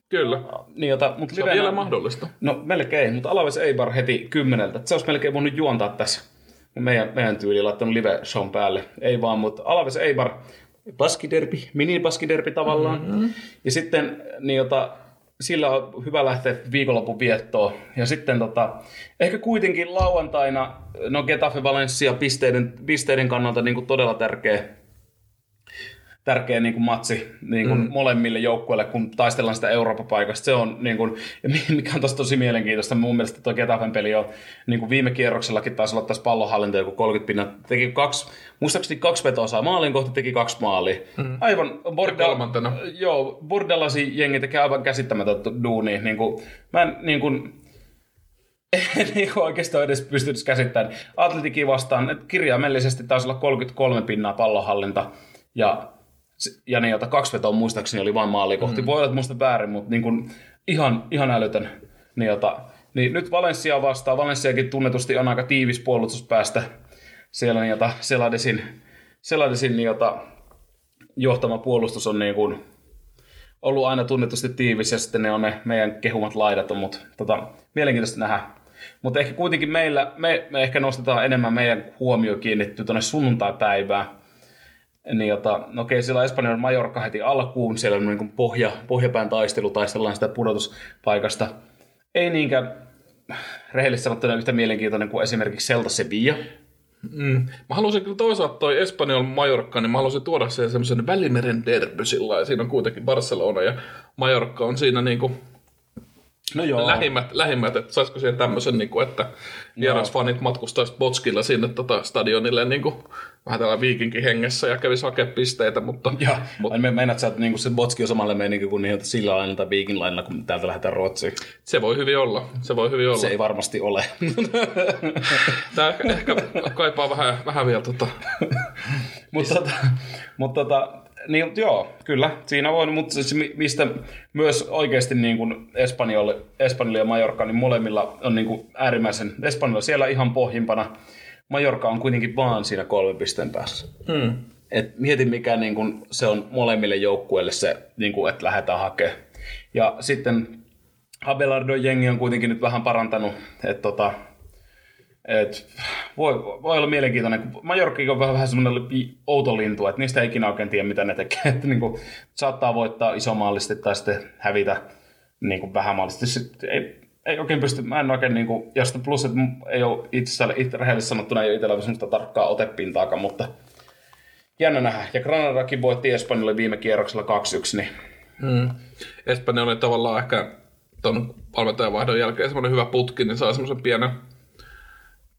Speaker 2: Kyllä.
Speaker 1: Niin jota, mutta
Speaker 2: Se on vielä mahdollista.
Speaker 1: No melkein, mutta Alaves Eibar heti kymmeneltä. Se olisi melkein voinut juontaa tässä meidän, meidän tyyli laittanut live shown päälle. Ei vaan, mutta Alaves Eibar, baskiderbi, mini baskiderbi tavallaan. Mm-hmm. Ja sitten jota, sillä on hyvä lähteä viikonlopun viettoon. Ja sitten tota, ehkä kuitenkin lauantaina, no Getafe Valencia pisteiden, pisteiden kannalta niin kuin todella tärkeä, tärkeä niin kuin matsi niin kuin mm. molemmille joukkueille, kun taistellaan sitä Euroopan paikasta. Se on, niin kuin, mikä on tosi, tosi mielenkiintoista, mun mielestä tuo Getafen peli on, niin kuin viime kierroksellakin taisi olla tässä pallonhallinta joku 30 pinnaa, teki kaksi, muistaakseni kaksi vetoa saa maalin kohta, teki kaksi maalia. Mm. Aivan
Speaker 2: kolmantena.
Speaker 1: Joo, bordellasi jengi tekee aivan käsittämätöntä duunia. Niin kuin, mä en niin kuin, <laughs> en niin oikeastaan edes pystynyt käsittämään. Atletikin vastaan, että kirjaimellisesti taisi olla 33 pinnaa pallonhallinta ja, ja niin, jota kaksi vetoa muistaakseni oli vain maali kohti. Mm. Voi olla, että muista väärin, mutta niin kuin, ihan, ihan älytön. Niin, jota, niin nyt Valencia vastaan. Valenciakin tunnetusti on aika tiivis puolustuspäästä. Siellä niin, jota Seladesin, Seladesin niin, jota, johtama puolustus on niin kuin, ollut aina tunnetusti tiivis ja sitten ne on ne meidän kehumat laidat, mutta tota, mielenkiintoista nähdä. Mutta ehkä kuitenkin meillä, me, me ehkä nostetaan enemmän meidän huomio kiinnittyy tuonne sunnuntai-päivään. Niin jota, no okei, siellä Espanjan Majorka heti alkuun, siellä on niin kuin pohja, pohjapään taistelu, taistellaan sitä pudotuspaikasta. Ei niinkään rehellisesti sanottuna yhtä mielenkiintoinen kuin esimerkiksi Celta Sevilla.
Speaker 2: Mm. Mä halusin kyllä toisaalta toi Espanjol Majorkka, niin mä halusin tuoda sen semmoisen Välimeren derby sillä. Siinä on kuitenkin Barcelona ja Majorkka on siinä niinku
Speaker 1: No joo.
Speaker 2: lähimmät, lähimmät, että saisiko siihen tämmöisen, niinku, että vierasfanit matkustaisi Botskilla sinne tota stadionille niinku, vähän tällä viikinkin hengessä ja kävisi hakemaan pisteitä, mutta
Speaker 1: Ja, mutta me meinaat sä, että niinku se Botski on samalle meininki kuin niin, sillä lailla tai Viikin lailla, kun täältä lähdetään Ruotsiin.
Speaker 2: se voi hyvin olla. Se voi hyvin olla.
Speaker 1: Se ei varmasti ole. <laughs>
Speaker 2: Tämä ehkä, ehkä kaipaa vähän, vähän vielä tota,
Speaker 1: mutta tota, mutta tota, niin, joo, kyllä, siinä on, mutta mi- mistä myös oikeasti niin kuin Espanjalle, Espanjalle ja Majorka, niin molemmilla on niin kuin äärimmäisen, Espanjalla siellä ihan pohjimpana, Majorka on kuitenkin vaan siinä kolmen pisteen päässä.
Speaker 2: hmm.
Speaker 1: Et mieti mikä niin kun se on molemmille joukkueille se, niin kun, että lähdetään hakemaan. Ja sitten Abelardo jengi on kuitenkin nyt vähän parantanut, että tota, et voi, voi, olla mielenkiintoinen, kun Majorkki on vähän, vähän semmoinen outo lintu, että niistä ei ikinä oikein tiedä, mitä ne tekee. <laughs> Että niin kuin, saattaa voittaa isomaallisesti tai sitten hävitä niin kuin vähämaallisesti. Sitten ei, ei oikein pysty, mä en oikein, niin kuin, ja sitten plus, että ei ole itse, itse rehellisesti sanottuna, ei ole itsellä semmoista tarkkaa otepintaakaan, mutta jännä nähdä. Ja Granadakin voitti Espanjalle viime kierroksella 2-1, niin
Speaker 2: Mm. Espanja oli tavallaan ehkä tuon valmentajanvaihdon jälkeen semmoinen hyvä putki, niin saa semmoisen pienen,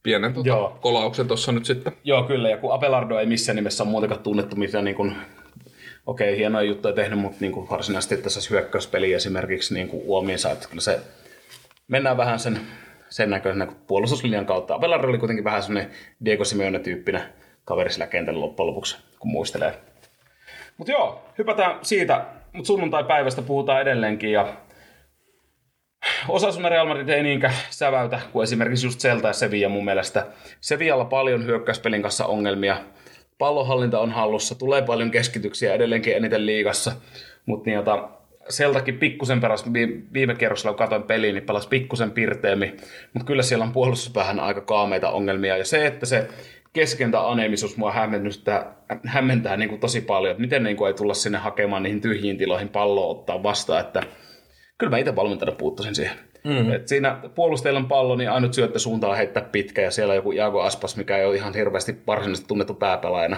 Speaker 2: pienen tota,
Speaker 1: Joo.
Speaker 2: kolauksen tuossa nyt sitten.
Speaker 1: Joo, kyllä. Ja kun Abelardo ei missään nimessä ole muutenkaan tunnettu mitään niin kuin, okei, okay, hienoja juttuja tehnyt, mutta niin kuin varsinaisesti tässä hyökkäyspeli esimerkiksi niin kuin uomiinsa, että kyllä se mennään vähän sen, sen näköisenä kuin puolustuslinjan kautta. Abelardo oli kuitenkin vähän semmoinen Diego Simeone-tyyppinen kaveri sillä kentällä loppujen lopuksi, kun muistelee. Mutta joo, hypätään siitä, mutta sunnuntai-päivästä puhutaan edelleenkin ja Osasuna Real Madrid ei niinkään säväytä kuin esimerkiksi just Celta ja Sevilla mun mielestä. Sevillalla paljon hyökkäyspelin kanssa ongelmia. Pallonhallinta on hallussa, tulee paljon keskityksiä edelleenkin eniten liigassa. Mutta niin, jota, Seltakin pikkusen peräs vi- viime kierroksella, kun katsoin peliin, niin pelasi pikkusen pirteemmin. Mutta kyllä siellä on puolustuspäähän aika kaameita ongelmia. Ja se, että se keskentä aneemisuus mua hämmentää, hämmentää niin kuin tosi paljon. Että miten niin kuin ei tulla sinne hakemaan niihin tyhjiin tiloihin palloa ottaa vastaan. Että kyllä mä itse valmentajana puuttuisin siihen. Mm. Et siinä puolustajilla on pallo, niin ainut syöttösuunta on heittää pitkä, ja siellä joku Jago Aspas, mikä ei ole ihan hirveästi varsinaisesti tunnettu pääpelaajana.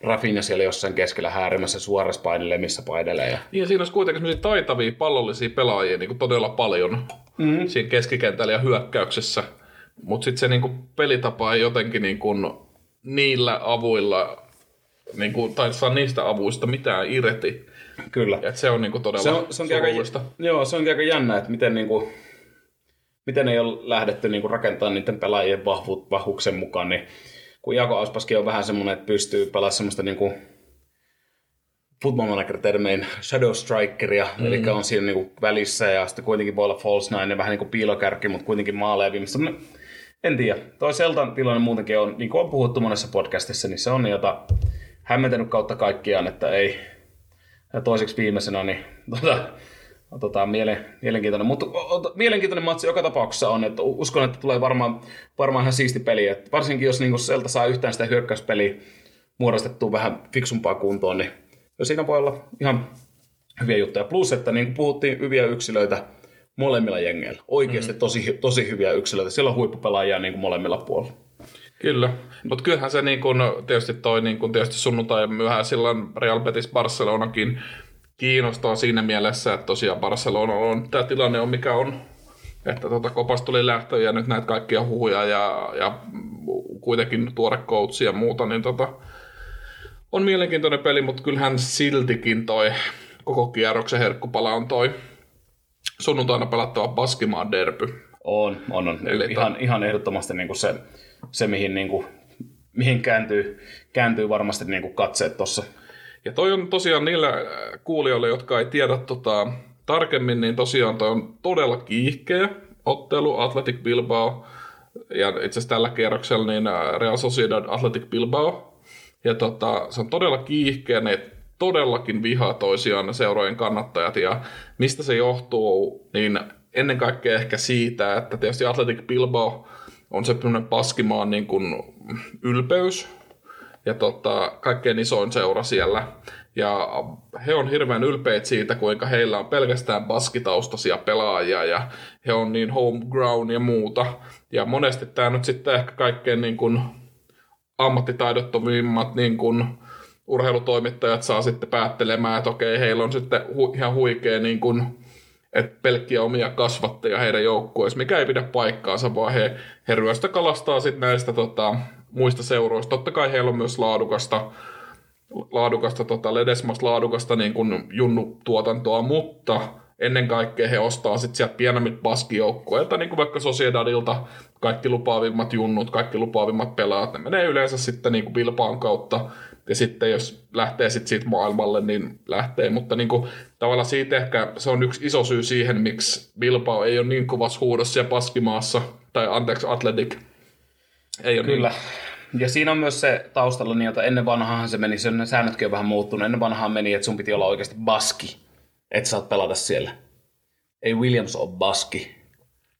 Speaker 1: Rafinha siellä jossain keskellä häärimässä suorassa painelee, missä painelee. Ja...
Speaker 2: Niin ja siinä olisi kuitenkin semmoisia taitavia pallollisia pelaajia niin kuin todella paljon mm. siinä keskikentällä ja hyökkäyksessä. Mutta sitten se niin kuin pelitapa ei jotenkin niin kuin niillä avuilla, niin kuin, tai saa niistä avuista mitään irti.
Speaker 1: Kyllä.
Speaker 2: Et se on niin kuin todella
Speaker 1: Se on, se onkin aika, joo, se onkin aika jännä, että miten, niin kuin, miten ei ole lähdetty niin kuin rakentamaan niiden pelaajien vahvu, vahvuuksen mukaan. Niin, kun Jako Aspaskin on vähän semmoinen, että pystyy pelaamaan semmoista niin kuin, football manager termein shadow strikeria, mm. eli on siinä niin kuin välissä ja sitten kuitenkin voi olla false nine, vähän niin kuin piilokärki, mutta kuitenkin maaleja viimeistä. en tiedä. Toi Seltan tilanne muutenkin on, niin kuin on puhuttu monessa podcastissa, niin se on jota hämmentänyt kautta kaikkiaan, että ei. Ja toiseksi viimeisenä, niin tota, tota, mielen, mielenkiintoinen. Mutta mielenkiintoinen matsi joka tapauksessa on, että uskon, että tulee varmaan, varmaan ihan siisti peli. Että varsinkin jos niin Selta saa yhtään sitä hyökkäyspeliä muodostettua vähän fiksumpaa kuntoon, niin siinä voi olla ihan hyviä juttuja. Plus, että niin kuin puhuttiin, hyviä yksilöitä molemmilla jengeillä. Oikeasti mm. tosi, tosi hyviä yksilöitä. Siellä on huippupelaajia niin kuin molemmilla puolilla.
Speaker 2: Kyllä, mutta kyllähän se niin kun, tietysti toi niin kun tietysti sunnuntai myöhään silloin Real Betis Barcelonakin kiinnostaa siinä mielessä, että tosiaan Barcelona on, tämä tilanne on mikä on, että tuota, kopasta tuli lähtö ja nyt näitä kaikkia huhuja ja, ja kuitenkin tuore coach ja muuta, niin tota, on mielenkiintoinen peli, mutta kyllähän siltikin toi koko kierroksen herkkupala on toi sunnuntaina pelattava Baskimaan derby.
Speaker 1: On, on, on. Eli ihan, ihan ehdottomasti niin kuin se, se, mihin, niin kuin, mihin kääntyy, kääntyy varmasti niin kuin katseet tuossa.
Speaker 2: Ja toi on tosiaan niillä äh, kuulijoille, jotka ei tiedä tota, tarkemmin, niin tosiaan toi on todella kiihkeä ottelu Athletic Bilbao. Ja itse asiassa tällä kierroksella niin äh, Real Sociedad Athletic Bilbao. Ja tota, se on todella kiihkeä, ne todellakin vihaa toisiaan ne seurojen kannattajat. Ja mistä se johtuu, niin ennen kaikkea ehkä siitä, että tietysti Athletic Bilbao on se paskimaan niin kuin ylpeys ja tota, kaikkein isoin seura siellä. Ja he on hirveän ylpeitä siitä, kuinka heillä on pelkästään baskitaustaisia pelaajia ja he on niin homegrown ja muuta. Ja monesti tämä nyt sitten ehkä kaikkein niin kuin ammattitaidottomimmat niin kuin urheilutoimittajat saa sitten päättelemään, että okei, heillä on sitten hu- ihan huikea niin kuin, että pelkkiä omia kasvattajia heidän joukkueessa, mikä ei pidä paikkaansa, vaan he, he ryöstä kalastaa sitten näistä tota, muista seuroista. Totta kai heillä on myös laadukasta, laadukasta tota, ledesmas laadukasta niin kuin junnutuotantoa, mutta ennen kaikkea he ostaa sitten sieltä pienemmät baskijoukkueilta, niin kuin vaikka Sociedadilta, kaikki lupaavimmat junnut, kaikki lupaavimmat pelaajat, ne menee yleensä sitten niin kuin Bilbaan kautta ja sitten jos lähtee sitten siitä maailmalle, niin lähtee. Mutta niin kuin, tavallaan siitä ehkä se on yksi iso syy siihen, miksi Bilbao ei ole niin kovassa huudossa ja paskimaassa, tai anteeksi Atletic ei ole
Speaker 1: Kyllä. Niin. Ja siinä on myös se taustalla, niin, että ennen vanhaan se meni, sen säännötkin on vähän muuttunut. Ennen vanhaan meni, että sun piti olla oikeasti baski, että saat pelata siellä. Ei Williams ole baski,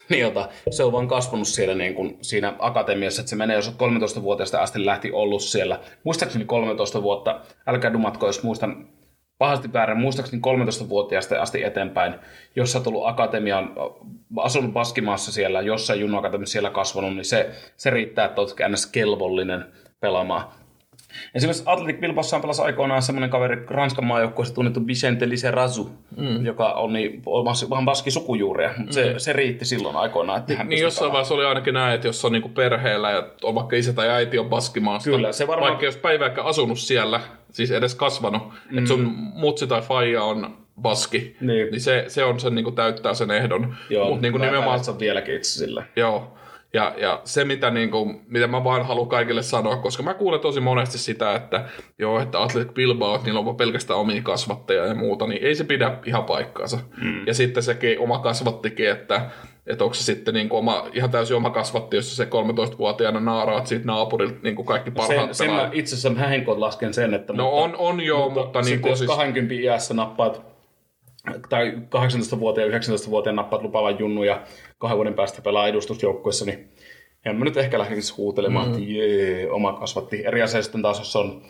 Speaker 1: niin jota, se on vaan kasvanut siellä niin kuin siinä akatemiassa, että se menee, jos 13-vuotiaasta asti lähti ollut siellä. Muistaakseni 13 vuotta, älkää dumatko, jos muistan pahasti väärin, muistaakseni 13-vuotiaasta asti eteenpäin, jos sä tullut akatemiaan, asunut Baskimaassa siellä, jossain Junnu Akatemiassa siellä kasvanut, niin se, se riittää, että olet kelvollinen pelaamaan. Esimerkiksi Atletic Bilbaossa on pelasi aikoinaan semmoinen kaveri Ranskan maajoukkueessa tunnettu Vicente Liserazu, mm. joka on niin, vähän baski sukujuuria, mutta mm. se, se, riitti silloin aikoinaan. Että
Speaker 2: hän niin jossain vaiheessa oli ainakin näin, että jos on niinku perheellä ja on vaikka isä tai äiti on baskimaasta, Kyllä, se varmaan... vaikka jos päivääkään asunut siellä, siis edes kasvanut, mm. että sun mutsi tai faija on baski, niin, niin se, se on sen, niin kuin täyttää sen ehdon.
Speaker 1: Joo, Mut niin kuin nimenomaan... vieläkin itse sille.
Speaker 2: Joo, ja, ja se, mitä, niin kuin, mitä mä vaan haluan kaikille sanoa, koska mä kuulen tosi monesti sitä, että joo, että Athletic Bilbao, että niillä on pelkästään omia kasvattajia ja muuta, niin ei se pidä ihan paikkaansa. Mm. Ja sitten sekin oma kasvattikin, että, että onko se sitten niin kuin oma, ihan täysin oma kasvatti, jos se 13-vuotiaana naaraat siitä naapurilta niin kuin kaikki parhaat
Speaker 1: sen, sen mä itse asiassa lasken sen, että...
Speaker 2: No mutta, on, on joo, mutta... mutta
Speaker 1: niin kuin jos siis... 20 iässä nappaat tai 18-vuotiaan ja 19-vuotiaan nappaat lupaavan junnu ja kahden vuoden päästä pelaa edustusjoukkuessa, niin en mä nyt ehkä lähtisi huutelemaan, mm. että jee, oma kasvatti. Eri asia sitten taas, jos on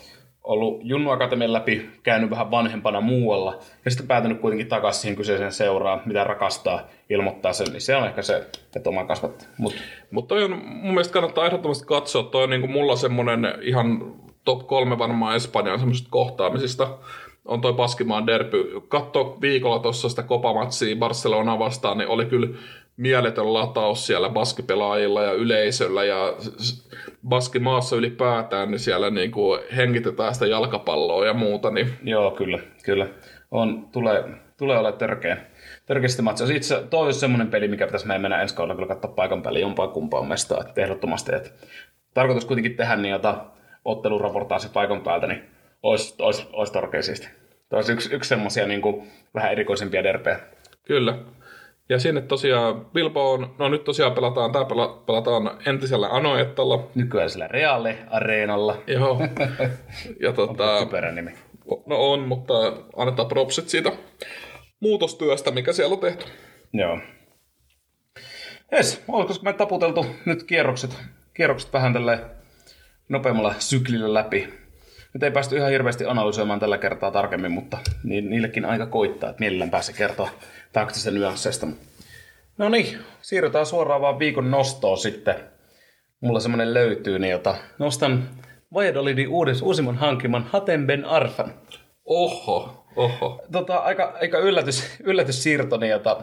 Speaker 1: ollut Junnu Akatemian läpi, käynyt vähän vanhempana muualla ja sitten päätynyt kuitenkin takaisin siihen kyseiseen seuraan, mitä rakastaa, ilmoittaa sen, niin se on ehkä se, että oma kasvatti.
Speaker 2: Mutta Mut toi on, mun mielestä kannattaa ehdottomasti katsoa, toi on niin kuin mulla semmoinen ihan top kolme varmaan Espanjan semmoisista kohtaamisista, on toi Paskimaan derby. Katso viikolla tuossa sitä kopamatsia Barcelona vastaan, niin oli kyllä mieletön lataus siellä baskipelaajilla ja yleisöllä ja baskimaassa ylipäätään, niin siellä niin kuin hengitetään sitä jalkapalloa ja muuta. Niin...
Speaker 1: Joo, kyllä, kyllä. On, tulee, tulee olla törkeä. Törkeästi matsia. Itse toi olisi semmoinen peli, mikä pitäisi meidän mennä ensi kaudella kyllä katsoa paikan päälle jompaa kumpaan mestaa, ehdottomasti. Että tarkoitus kuitenkin tehdä niin jota otteluraportaasi paikan päältä, niin olisi, olisi, olisi törkeä siisti. Tämä olisi yksi, yksi semmoisia niin vähän erikoisempia derpejä.
Speaker 2: Kyllä. Ja sinne tosiaan Bilboon, no nyt tosiaan pelataan, tää pela, pelataan entisellä Anoettalla.
Speaker 1: Nykyään sillä Reale-areenalla.
Speaker 2: Joo. <laughs> ja tota,
Speaker 1: Typerä nimi.
Speaker 2: no on, mutta annetaan propsit siitä muutostyöstä, mikä siellä on tehty.
Speaker 1: Joo. Jes, olisiko me taputeltu nyt kierrokset, kierrokset vähän tälle nopeammalla syklillä läpi. Nyt ei päästy ihan hirveästi analysoimaan tällä kertaa tarkemmin, mutta ni- niillekin aika koittaa, että mielellään pääsee kertoa taktisista nyansseista. No niin, siirrytään suoraan vaan viikon nostoon sitten. Mulla semmonen löytyy, niin jota nostan Valladolidin uudes, uusimman hankiman Hatem Ben Arfan.
Speaker 2: Oho, oho.
Speaker 1: Tota, aika, aika yllätys, yllätyssiirto, niin jota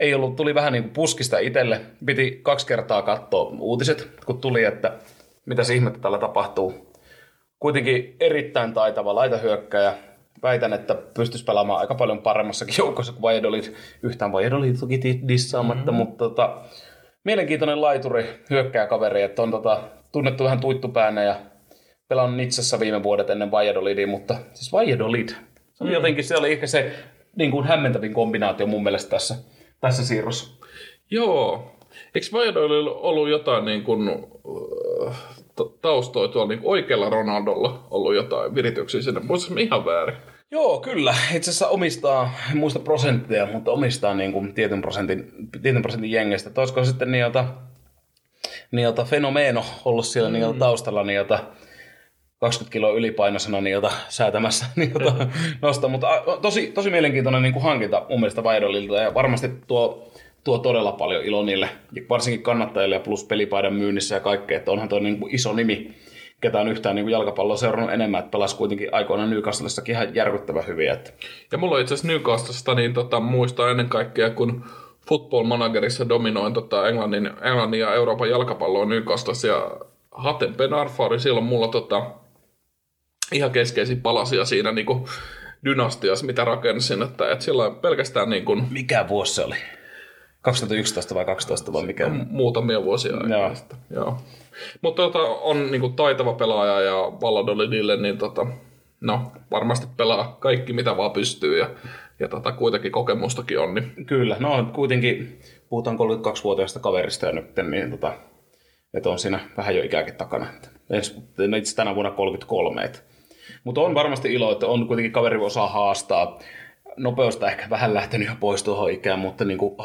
Speaker 1: ei ollut, tuli vähän niin kuin puskista itselle. Piti kaksi kertaa katsoa uutiset, kun tuli, että mitä ihmettä tällä tapahtuu. Kuitenkin erittäin taitava laitahyökkäjä. Väitän, että pystyisi pelaamaan aika paljon paremmassakin joukossa kuin Valladolid. Yhtään Valladolid toki di- dissaamatta, mm-hmm. mutta tota, mielenkiintoinen laituri, hyökkääkaveri, että on tota, tunnettu vähän tuittupäänä ja pelannut Nitsassa viime vuodet ennen Valladolidia, mutta siis Valladolid. Se oli mm. jotenkin, se oli ehkä se niin kuin hämmentävin kombinaatio mun mielestä tässä, tässä siirrossa.
Speaker 2: Joo. Eikö Valladolidilla ollut jotain niin kuin, ta- taustoja tuolla niin oikealla Ronaldolla ollut jotain virityksiä sinne? Muistatko ihan väärin?
Speaker 1: Joo, kyllä. Itse asiassa omistaa, en muista prosenttia, mutta omistaa niin kuin tietyn, prosentin, tietyn prosentin jengestä. Olisiko sitten niiltä, niiltä fenomeno ollut siellä mm. niiltä taustalla niiltä 20 kiloa ylipainoisena niiltä säätämässä <laughs> niiltä <laughs> nostaa. Mutta tosi, tosi mielenkiintoinen niin kuin hankinta mun mielestä Vaidolilta ja varmasti tuo, tuo todella paljon ilo niille, varsinkin kannattajille ja plus pelipaidan myynnissä ja kaikkea, että onhan tuo niin kuin iso nimi ketä on yhtään niin kuin jalkapalloa seurannut enemmän, että pelasi kuitenkin aikoinaan Newcastlessakin ihan järkyttävän hyvin. Että
Speaker 2: Ja mulla itse asiassa Newcastlesta niin tota, muistaa ennen kaikkea, kun Football Managerissa dominoin tota, Englannin, Englannin ja Euroopan jalkapalloa Newcastlessa ja Hatem Ben Arfa oli silloin mulla tota, ihan keskeisiä palasia siinä niin kuin dynastiassa, mitä rakensin, että, että sillä pelkästään niin kuin
Speaker 1: mikä vuosi se oli? 2011 vai 2012 vai mikä?
Speaker 2: muutamia vuosia aikaa. Joo. Mutta tota, on niinku taitava pelaaja ja Valladolidille, niin tota, no, varmasti pelaa kaikki mitä vaan pystyy ja, ja tota, kuitenkin kokemustakin on. Niin.
Speaker 1: Kyllä, no kuitenkin puhutaan 32-vuotiaasta kaverista ja nyt, niin tota, että on siinä vähän jo ikääkin takana. Ensi, itse tänä vuonna 33. Et. Mutta on varmasti ilo, että on kuitenkin kaveri osaa haastaa. Nopeusta ehkä vähän lähtenyt jo pois tuohon ikään, mutta niin kuin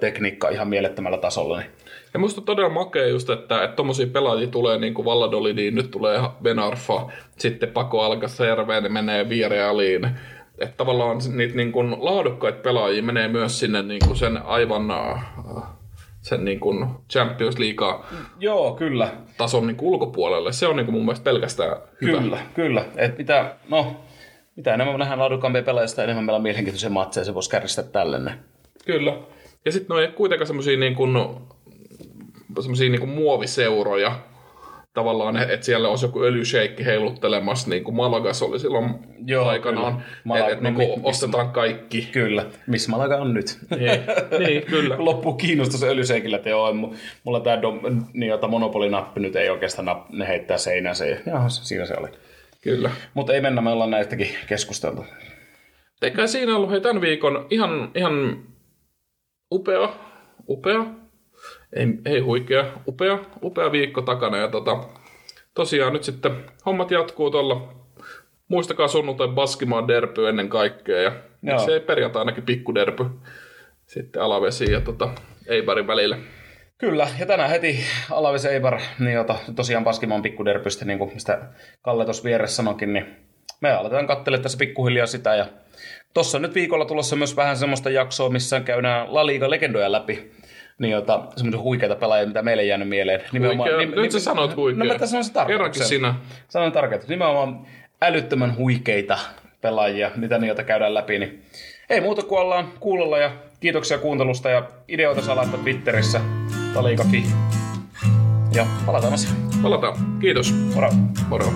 Speaker 1: tekniikka ihan mielettömällä tasolla. Niin
Speaker 2: Ja musta on todella makea just, että, tommosia pelaajia tulee niin kuin Valladolidiin, nyt tulee Ben Arfa, sitten Pako Alcacerveen menee Virealiin. Että tavallaan niitä niin kuin laadukkaita pelaajia menee myös sinne niin kuin sen aivan äh, sen niin kuin Champions League
Speaker 1: Joo, kyllä.
Speaker 2: tason niin kuin ulkopuolelle. Se on niin kuin mun mielestä pelkästään hyvä.
Speaker 1: Kyllä, kyllä. Et mitä, no, mitä enemmän me nähdään laadukkaampia pelaajia, sitä enemmän meillä on mielenkiintoisia matseja, se voisi kärjistää tällainen.
Speaker 2: Kyllä. Ja sitten ne ei kuitenkaan semmoisia niin kuin, semmosia niin kuin muoviseuroja, tavallaan, että siellä olisi joku öljysheikki heiluttelemassa, niin kuin Malagas oli silloin
Speaker 1: Joo,
Speaker 2: aikanaan,
Speaker 1: kyllä.
Speaker 2: että
Speaker 1: Mala-
Speaker 2: et,
Speaker 1: no,
Speaker 2: niin ostetaan kaikki.
Speaker 1: Kyllä. Missä Malaga on nyt?
Speaker 2: Niin, niin kyllä. <laughs>
Speaker 1: Loppuu kiinnostus öljyseikillä, että joo, mu- mulla tämä dom- niin, monopolinappi nyt ei oikeastaan ne heittää seinään se. Jaha, siinä se oli.
Speaker 2: Kyllä.
Speaker 1: Mutta ei mennä, me ollaan näistäkin keskusteltu.
Speaker 2: Eikä siinä ollut hei, tämän viikon ihan, ihan upea, upea, ei, ei huikea, upea, upea viikko takana. Ja tota, tosiaan nyt sitten hommat jatkuu tuolla. Muistakaa sunnuntai Baskimaan derpy ennen kaikkea ja se perjantainakin pikkuderpy sitten alavesiin ja tota, Eibarin välillä.
Speaker 1: Kyllä, ja tänään heti Alaves Eibar, niin jota tosiaan Paskimaan pikkuderpystä, niin kuin mistä Kalle tuossa vieressä sanoikin, niin me aletaan katselemaan tässä pikkuhiljaa sitä. Ja tuossa nyt viikolla tulossa myös vähän semmoista jaksoa, missä käydään La Liga legendoja läpi. Niin jota, semmoisia huikeita pelaajia, mitä meille ei jäänyt mieleen.
Speaker 2: Huikea. Nyt sä sanoit huikea.
Speaker 1: No mä tässä sanon se tarkoituksen.
Speaker 2: sinä.
Speaker 1: Sanon tarkoitus. Nimenomaan älyttömän huikeita pelaajia, mitä niitä käydään läpi. Niin ei muuta kuin ollaan kuulolla ja kiitoksia kuuntelusta ja ideoita saa laittaa Twitterissä taliika.fi. Ja palataan asiaan.
Speaker 2: Palataan. Kiitos.
Speaker 1: Moro.
Speaker 2: Moro.